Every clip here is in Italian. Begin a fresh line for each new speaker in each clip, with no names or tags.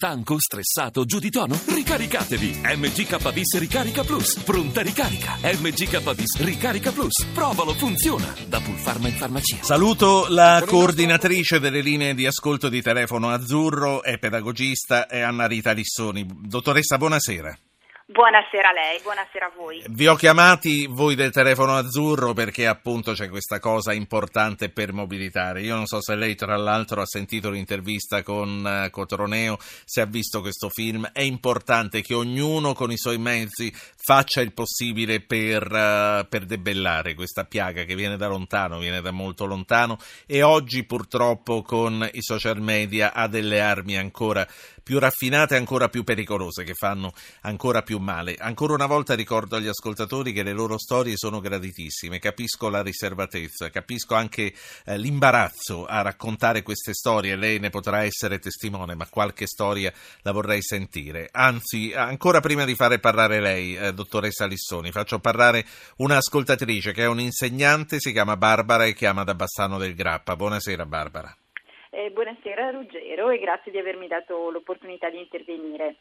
Stanco, stressato, giù di tono? Ricaricatevi! MGK Ricarica Plus. Pronta ricarica. MGK Ricarica Plus. Provalo, funziona. Da Pulfarma in farmacia.
Saluto la coordinatrice delle linee di ascolto di telefono azzurro e pedagogista è Anna Rita Lissoni. Dottoressa, buonasera.
Buonasera a lei, buonasera a voi.
Vi ho chiamati voi del telefono azzurro perché appunto c'è questa cosa importante per mobilitare. Io non so se lei tra l'altro ha sentito l'intervista con uh, Cotroneo, se ha visto questo film. È importante che ognuno con i suoi mezzi faccia il possibile per, uh, per debellare questa piaga che viene da lontano, viene da molto lontano e oggi purtroppo con i social media ha delle armi ancora più raffinate e ancora più pericolose che fanno ancora più male. Ancora una volta ricordo agli ascoltatori che le loro storie sono graditissime, capisco la riservatezza, capisco anche eh, l'imbarazzo a raccontare queste storie, lei ne potrà essere testimone, ma qualche storia la vorrei sentire. Anzi, ancora prima di fare parlare lei, eh, dottoressa Lissoni, faccio parlare un'ascoltatrice che è un'insegnante, si chiama Barbara e chiama da Bassano del Grappa. Buonasera Barbara.
Eh, buonasera Ruggero e grazie di avermi dato l'opportunità di intervenire.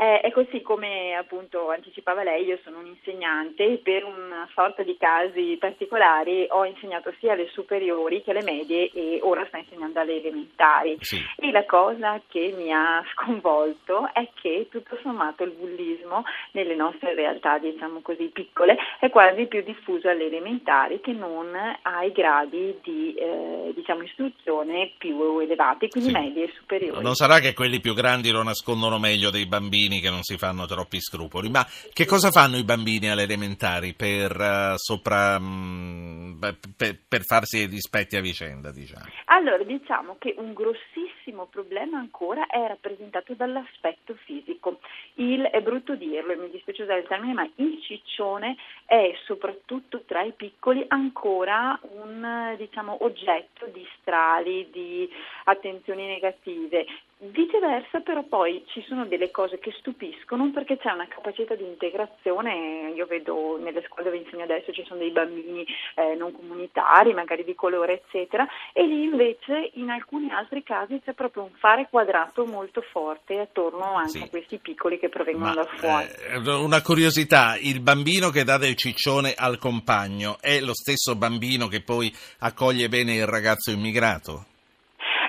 Eh, è così come appunto anticipava lei, io sono un insegnante e per una sorta di casi particolari ho insegnato sia alle superiori che alle medie e ora sto insegnando alle elementari. Sì. E la cosa che mi ha sconvolto è che tutto sommato il bullismo nelle nostre realtà, diciamo così, piccole, è quasi più diffuso alle elementari che non ai gradi di eh, diciamo, istruzione più elevati, quindi sì. medie e superiori.
Non sarà che quelli più grandi lo nascondono meglio dei bambini? Bambini che non si fanno troppi scrupoli. Ma che cosa fanno i bambini alle elementari per, uh, sopra, um, per, per farsi i a vicenda? Diciamo?
Allora, diciamo che un grossissimo problema ancora è rappresentato dall'aspetto fisico. Il, è brutto dirlo, mi dispiace usare il termine, ma il ciccione è soprattutto tra i piccoli ancora un diciamo, oggetto di strali, di attenzioni negative. Viceversa però poi ci sono delle cose che stupiscono perché c'è una capacità di integrazione, io vedo nelle scuole dove insegno adesso ci sono dei bambini eh, non comunitari, magari di colore eccetera, e lì invece in alcuni altri casi c'è proprio un fare quadrato molto forte attorno anche sì. a questi piccoli che provengono da fuori.
Eh, una curiosità, il bambino che dà del ciccione al compagno è lo stesso bambino che poi accoglie bene il ragazzo immigrato?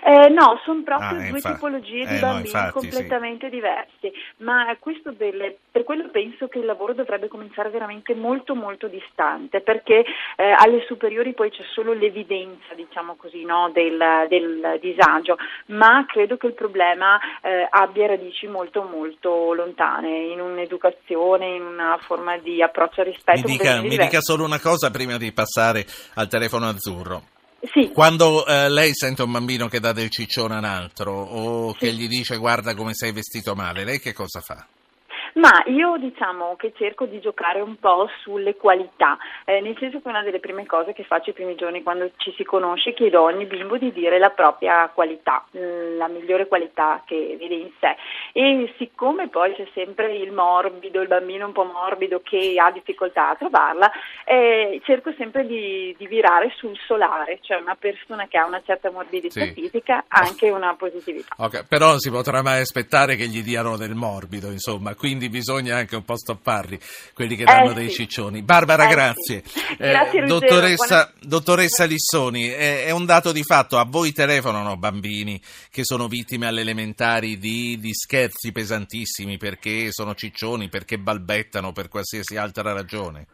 Eh, no, sono proprio ah, due infatti, tipologie di eh, bambini no, infatti, completamente sì. diversi, ma delle, per quello penso che il lavoro dovrebbe cominciare veramente molto molto distante, perché eh, alle superiori poi c'è solo l'evidenza, diciamo così, no, del, del, disagio, ma credo che il problema eh, abbia radici molto molto lontane, in un'educazione, in una forma di approccio al rispetto.
Mi dica, mi dica solo una cosa prima di passare al telefono azzurro. Sì. Quando eh, lei sente un bambino che dà del ciccione a un altro o che gli dice guarda come sei vestito male, lei che cosa fa?
Ma io diciamo che cerco di giocare un po' sulle qualità, eh, nel senso che una delle prime cose che faccio i primi giorni quando ci si conosce chiedo a ogni bimbo di dire la propria qualità, mm, la migliore qualità che vede in sé e siccome poi c'è sempre il morbido, il bambino un po' morbido che ha difficoltà a trovarla, eh, cerco sempre di, di, virare sul solare, cioè una persona che ha una certa morbidità sì. fisica ha anche una positività.
Okay, però non si potrà mai aspettare che gli diano del morbido, insomma, quindi quindi bisogna anche un po' stopparli, quelli che danno eh, dei sì. ciccioni. Barbara,
eh,
grazie.
Sì. grazie
eh, dottoressa, dottoressa, Lissoni, è, è, un dato di fatto, a voi telefonano bambini che sono vittime alle elementari di, di scherzi pesantissimi perché sono ciccioni, perché balbettano, per qualsiasi altra ragione?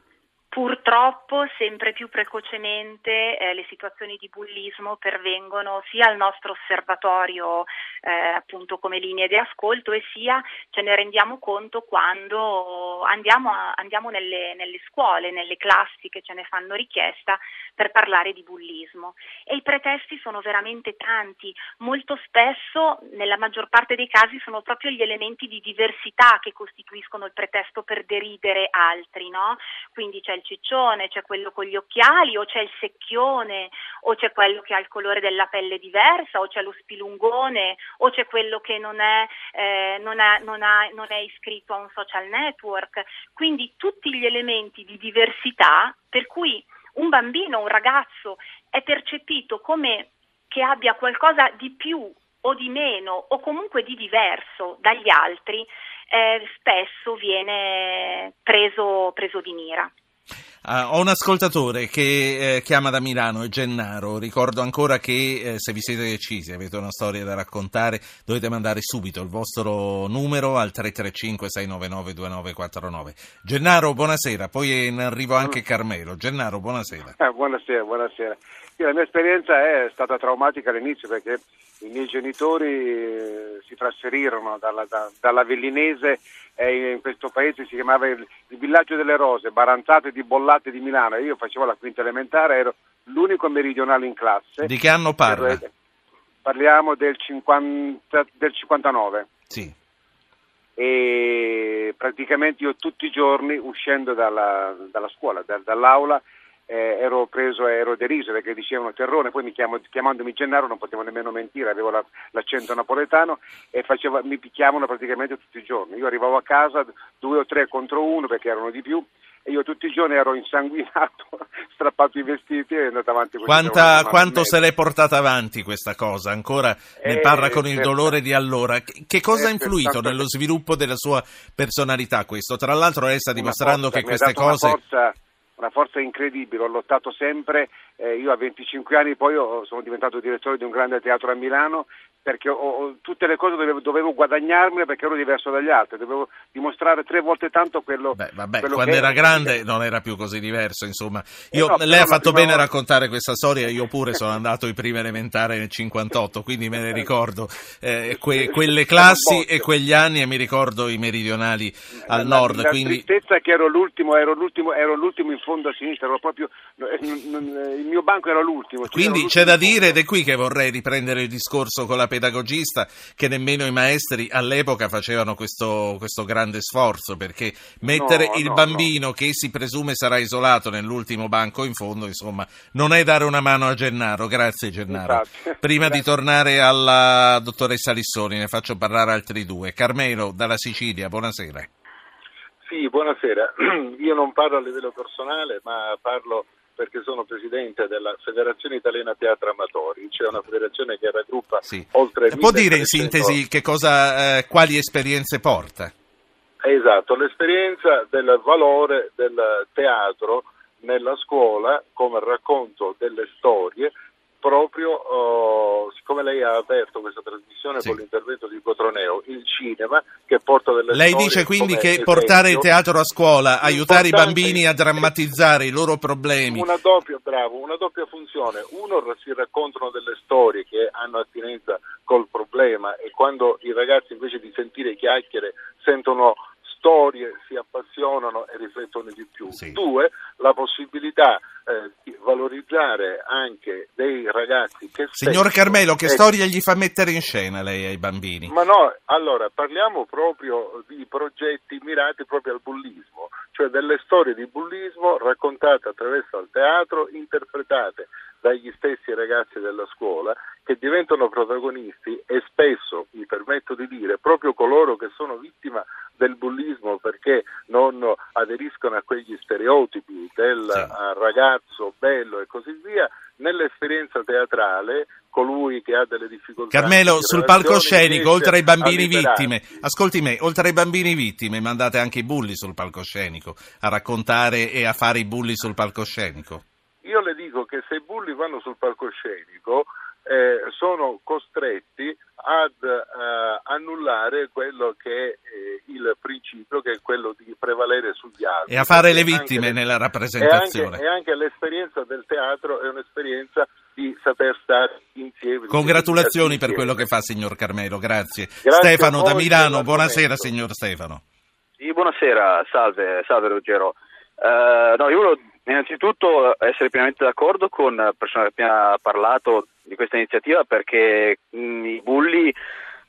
Purtroppo sempre più precocemente eh, le situazioni di bullismo pervengono sia al nostro osservatorio eh, appunto come linee di ascolto e sia ce ne rendiamo conto quando andiamo, a, andiamo nelle, nelle, scuole, nelle classi che ce ne fanno richiesta per parlare di bullismo. E i pretesti sono veramente tanti, molto spesso, nella maggior parte dei casi, sono proprio gli elementi di diversità che costituiscono il pretesto per deridere altri, no? Quindi c'è il ciccione, c'è quello con gli occhiali, o c'è il secchione, o c'è quello che ha il colore della pelle diversa, o c'è lo spilungone, o c'è quello che non è, eh, non, è, non, ha, non è iscritto a un social network. Quindi tutti gli elementi di diversità per cui un bambino, un ragazzo è percepito come che abbia qualcosa di più
o di meno o comunque di diverso dagli altri eh, spesso viene preso, preso di mira.
Uh, ho un ascoltatore che eh, chiama da Milano, è Gennaro. Ricordo ancora che eh, se vi siete decisi, avete una storia da raccontare, dovete mandare subito il vostro numero al 335-699-2949. Gennaro, buonasera. Poi è in arrivo anche Carmelo. Gennaro, buonasera.
Eh, buonasera, buonasera. La mia esperienza è stata traumatica all'inizio perché i miei genitori eh, si trasferirono dalla, da, dalla Vellinese e in questo paese si chiamava il, il, villaggio delle rose, Baranzate di Bollate di Milano. Io facevo la quinta elementare, ero l'unico meridionale in classe.
Di che anno parla?
Parliamo del, 50, del 59.
Sì.
E praticamente io tutti i giorni uscendo dalla, dalla scuola, da, dall'aula, eh, ero preso, ero deriso perché dicevano terrone, poi mi chiamo, chiamandomi Gennaro non potevo nemmeno mentire, avevo la, l'accento napoletano e faceva, mi picchiavano praticamente tutti i giorni. Io arrivavo a casa due o tre contro uno perché erano di più e io tutti i giorni ero insanguinato, strappato i vestiti e andato avanti.
Quanta, quanto se l'è portata avanti questa cosa? Ancora ne eh, parla con il dolore di allora. Che cosa ha influito nello sviluppo della sua personalità questo? Tra l'altro lei sta dimostrando
forza,
che queste cose...
Forza, una forza incredibile, ho lottato sempre, eh, io a 25 anni poi ho, sono diventato direttore di un grande teatro a Milano perché ho, ho, tutte le cose dovevo, dovevo guadagnarmele perché ero diverso dagli altri, dovevo dimostrare tre volte tanto quello,
Beh, vabbè,
quello
quando era
ero.
grande non era più così diverso, insomma. Eh, io, eh no, lei ha fatto bene a raccontare questa storia, io pure sono andato in prima elementare nel 58, quindi me ne ricordo eh, que, quelle classi e quegli anni e mi ricordo i meridionali al
la,
nord.
La
quindi...
tristezza che ero l'ultimo, ero l'ultimo, ero l'ultimo in fondo a sinistra, ero proprio, eh, il mio banco era l'ultimo.
Quindi
l'ultimo
c'è da dire, ed è qui che vorrei riprendere il discorso con la pedagogista, che nemmeno i maestri all'epoca facevano questo, questo grande sforzo, perché mettere
no,
il
no,
bambino no. che si presume sarà isolato nell'ultimo banco in fondo, insomma, non è dare una mano a Gennaro. Grazie Gennaro.
Infatti.
Prima di tornare alla dottoressa Lissoni, ne faccio parlare altri due. Carmelo dalla Sicilia, buonasera.
Sì, buonasera. Io non parlo a livello personale, ma parlo perché sono presidente della Federazione Italiana Teatro Amatori, cioè una federazione che raggruppa
sì.
oltre
Può dire in sintesi che cosa, eh, quali esperienze porta?
Esatto, l'esperienza del valore del teatro nella scuola come racconto delle storie proprio oh, siccome lei ha aperto questa trasmissione sì. con l'intervento di Cotroneo, il cinema che porta delle.
Lei dice quindi che
esempio,
portare il teatro a scuola, aiutare i bambini a drammatizzare i loro problemi.
Una doppia, bravo, una doppia funzione. Uno si raccontano delle storie che hanno attinenza col problema e quando i ragazzi invece di sentire chiacchiere sentono storie, si appassionano e riflettono di più.
Sì.
Due, la possibilità eh, di valorizzare anche dei ragazzi che...
Signor Carmelo, che storie gli fa mettere in scena lei ai bambini?
Ma no, allora parliamo proprio di progetti mirati proprio al bullismo, cioè delle storie di bullismo raccontate attraverso il teatro, interpretate dagli stessi ragazzi della scuola che diventano protagonisti e spesso, mi permetto di dire, proprio coloro che sono vittima del bullismo perché non aderiscono a quegli stereotipi del
Sì.
eh, ragazzo bello e così via, nell'esperienza teatrale colui che ha delle difficoltà
Carmelo, sul palcoscenico, oltre ai bambini vittime, ascolti me, oltre ai bambini vittime, mandate anche i bulli sul palcoscenico, a raccontare e a fare i bulli sul palcoscenico.
Io le dico che se i bulli vanno sul palcoscenico eh, sono costretti ad eh, annullare quello che è eh, il principio, che è quello di prevalere sugli altri.
E a fare le vittime
anche-
nella
anche,
rappresentazione.
e anche l'esperienza del teatro è un'esperienza di saper stare insieme.
Congratulazioni
saper
per quello
insieme.
che fa, signor Carmelo, grazie.
Grazie
Stefano da Milano, buonasera, signor Stefano.
Sì, buonasera, salve, salve Ruggero. Eh, no, io volevo innanzitutto essere pienamente d'accordo con la persona che appena ha parlato questa iniziativa perché mh, i bulli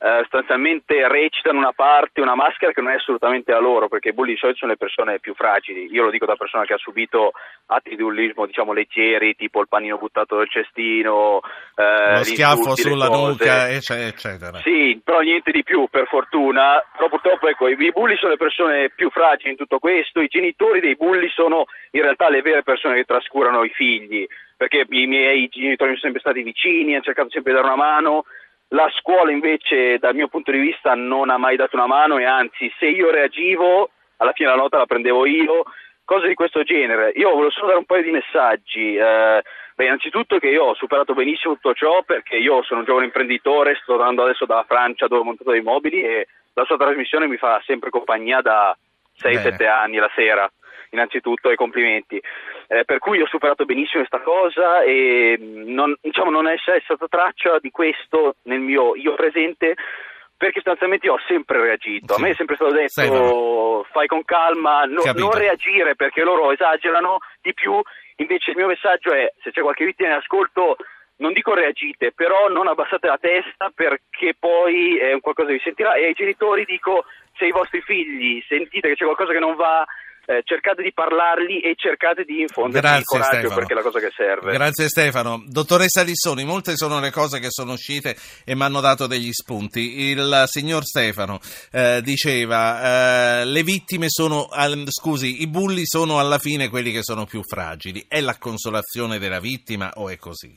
eh, sostanzialmente recitano una parte, una maschera che non è assolutamente la loro, perché i bulli di solito sono le persone più fragili. Io lo dico da persona che ha subito atti di bullismo, diciamo, leggeri, tipo il panino buttato dal cestino, eh,
Lo schiaffo
insulti,
sulla nuca, ecce- eccetera.
Sì, però niente di più, per fortuna. Però purtroppo ecco, i bulli sono le persone più fragili in tutto questo, i genitori dei bulli sono in realtà le vere persone che trascurano i figli, perché i miei genitori sono sempre stati vicini, hanno cercato sempre di dare una mano, La scuola invece dal mio punto di vista non ha mai dato una mano e anzi se io reagivo alla fine la nota la prendevo io, cose di questo genere. Io volevo solo dare un paio di messaggi. Eh, beh, innanzitutto che io ho superato benissimo tutto ciò perché io sono un giovane imprenditore, sto tornando adesso dalla Francia dove ho montato dei mobili e la sua trasmissione mi fa sempre compagnia da 6-7 anni la sera innanzitutto e complimenti. Eh, per cui ho superato benissimo questa cosa e non, diciamo, non è stata traccia di questo nel mio io presente perché sostanzialmente io ho sempre reagito. Sì. A me è sempre stato detto Sei, fai con calma, no, non reagire perché loro esagerano di più. Invece il mio messaggio è se c'è qualche vittima in ascolto non dico reagite, però non abbassate la testa perché poi è un qualcosa vi sentirà e ai genitori dico se i vostri figli sentite che c'è qualcosa che non va eh, cercate di parlarli e cercate di infonderli il coraggio Stefano. perché è la cosa che serve.
Grazie Stefano. Dottoressa Lissoni, molte sono le cose che sono uscite e mi hanno dato degli spunti. Il signor Stefano eh, diceva eh, le vittime sono, scusi, i bulli sono alla fine quelli che sono più fragili. È la consolazione della vittima o è così?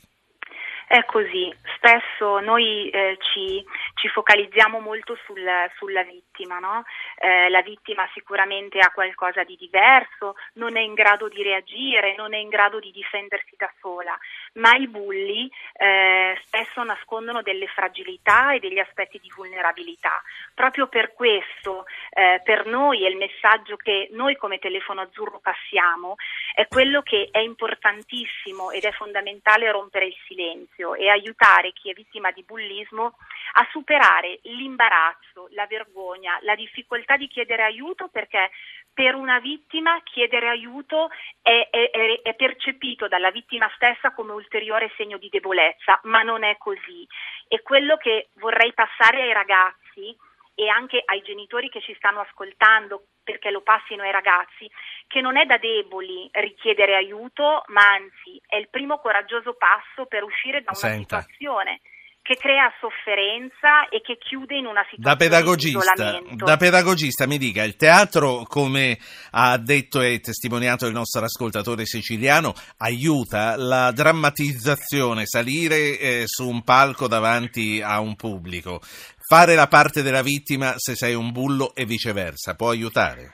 È così, spesso noi eh, ci, ci, focalizziamo molto sul, sulla vittima, no? eh, la vittima sicuramente ha qualcosa di diverso, non è in grado di reagire, non è in grado di difendersi da sola, ma i bulli eh, spesso nascondono delle fragilità e degli aspetti di vulnerabilità. Proprio per questo eh, per noi è il messaggio che noi come telefono azzurro passiamo è quello che è importantissimo ed è fondamentale rompere il silenzio e aiutare chi è vittima di bullismo a superare l'imbarazzo, la vergogna, la difficoltà di chiedere aiuto perché per una vittima chiedere aiuto è, è, è, percepito dalla vittima stessa come ulteriore segno di debolezza, ma non è così. E quello che vorrei passare ai ragazzi e anche ai genitori che ci stanno ascoltando perché lo passino ai ragazzi, che non è da deboli richiedere aiuto, ma anzi è il primo coraggioso passo per uscire da una Senta. situazione che crea sofferenza e che chiude in una situazione
da pedagogista, Da pedagogista mi dica, il teatro, come ha detto e testimoniato il nostro ascoltatore siciliano, aiuta la drammatizzazione, salire eh, su un palco davanti a un pubblico, fare la parte della vittima se sei un bullo e viceversa, può aiutare?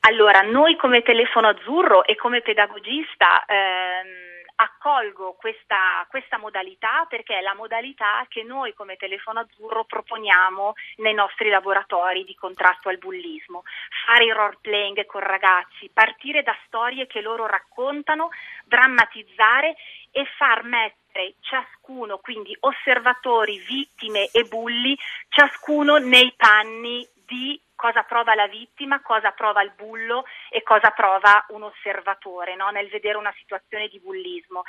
Allora, noi come telefono azzurro e come pedagogista... Ehm, accolgo questa, questa, modalità perché è la modalità che noi come Telefono Azzurro proponiamo nei nostri laboratori di contrasto al bullismo. Fare il role playing con ragazzi, partire da storie che loro raccontano, drammatizzare e far mettere ciascuno, quindi osservatori, vittime e bulli, ciascuno nei panni di cosa prova la vittima, cosa prova il bullo e cosa prova un osservatore no? nel vedere una situazione di bullismo.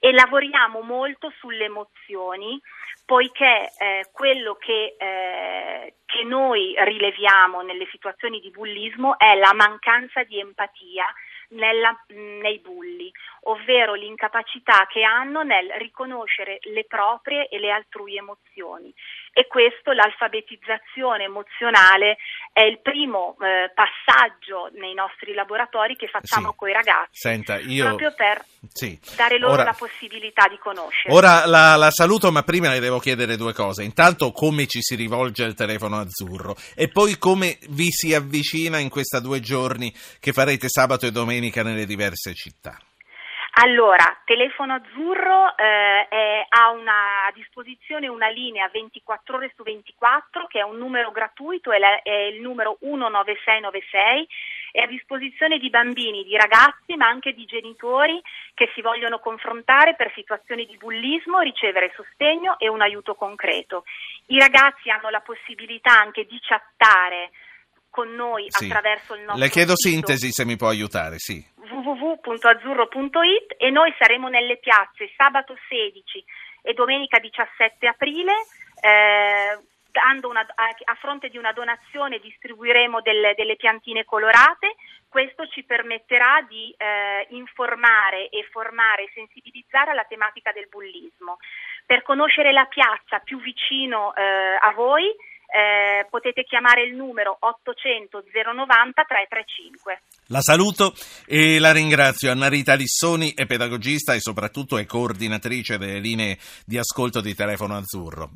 E lavoriamo molto sulle emozioni, poiché eh, quello che, eh, che noi rileviamo nelle situazioni di bullismo è la mancanza di empatia nella, nei bulli, ovvero l'incapacità che hanno nel riconoscere le proprie e le altrui emozioni. E questo, l'alfabetizzazione emozionale, è il primo eh, passaggio nei nostri laboratori che facciamo sì. con i ragazzi,
Senta, io...
proprio per sì. dare loro ora... la possibilità di conoscere.
Ora la, la saluto, ma prima le devo chiedere due cose. Intanto come ci si rivolge al telefono azzurro e poi come vi si avvicina in questi due giorni che farete sabato e domenica nelle diverse città.
Allora, Telefono Azzurro eh, è, ha una, a disposizione una linea 24 ore su 24 che è un numero gratuito, è, la, è il numero 19696, è a disposizione di bambini, di ragazzi ma anche di genitori che si vogliono confrontare per situazioni di bullismo, ricevere sostegno e un aiuto concreto. I ragazzi hanno la possibilità anche di chattare con noi sì. attraverso il nostro
Le chiedo
sito.
sintesi se mi può aiutare, sì
www.azzurro.it e noi saremo nelle piazze sabato 16 e domenica 17 aprile. Eh, una, a, fronte di una donazione distribuiremo delle, delle, piantine colorate, questo ci permetterà di eh, informare e formare e sensibilizzare alla tematica del bullismo. Per conoscere la piazza più vicino eh, a voi eh, potete chiamare il numero 800 090 335.
La saluto e la ringrazio. Anna Rita Lissoni è pedagogista e soprattutto è coordinatrice delle linee di ascolto di Telefono Azzurro.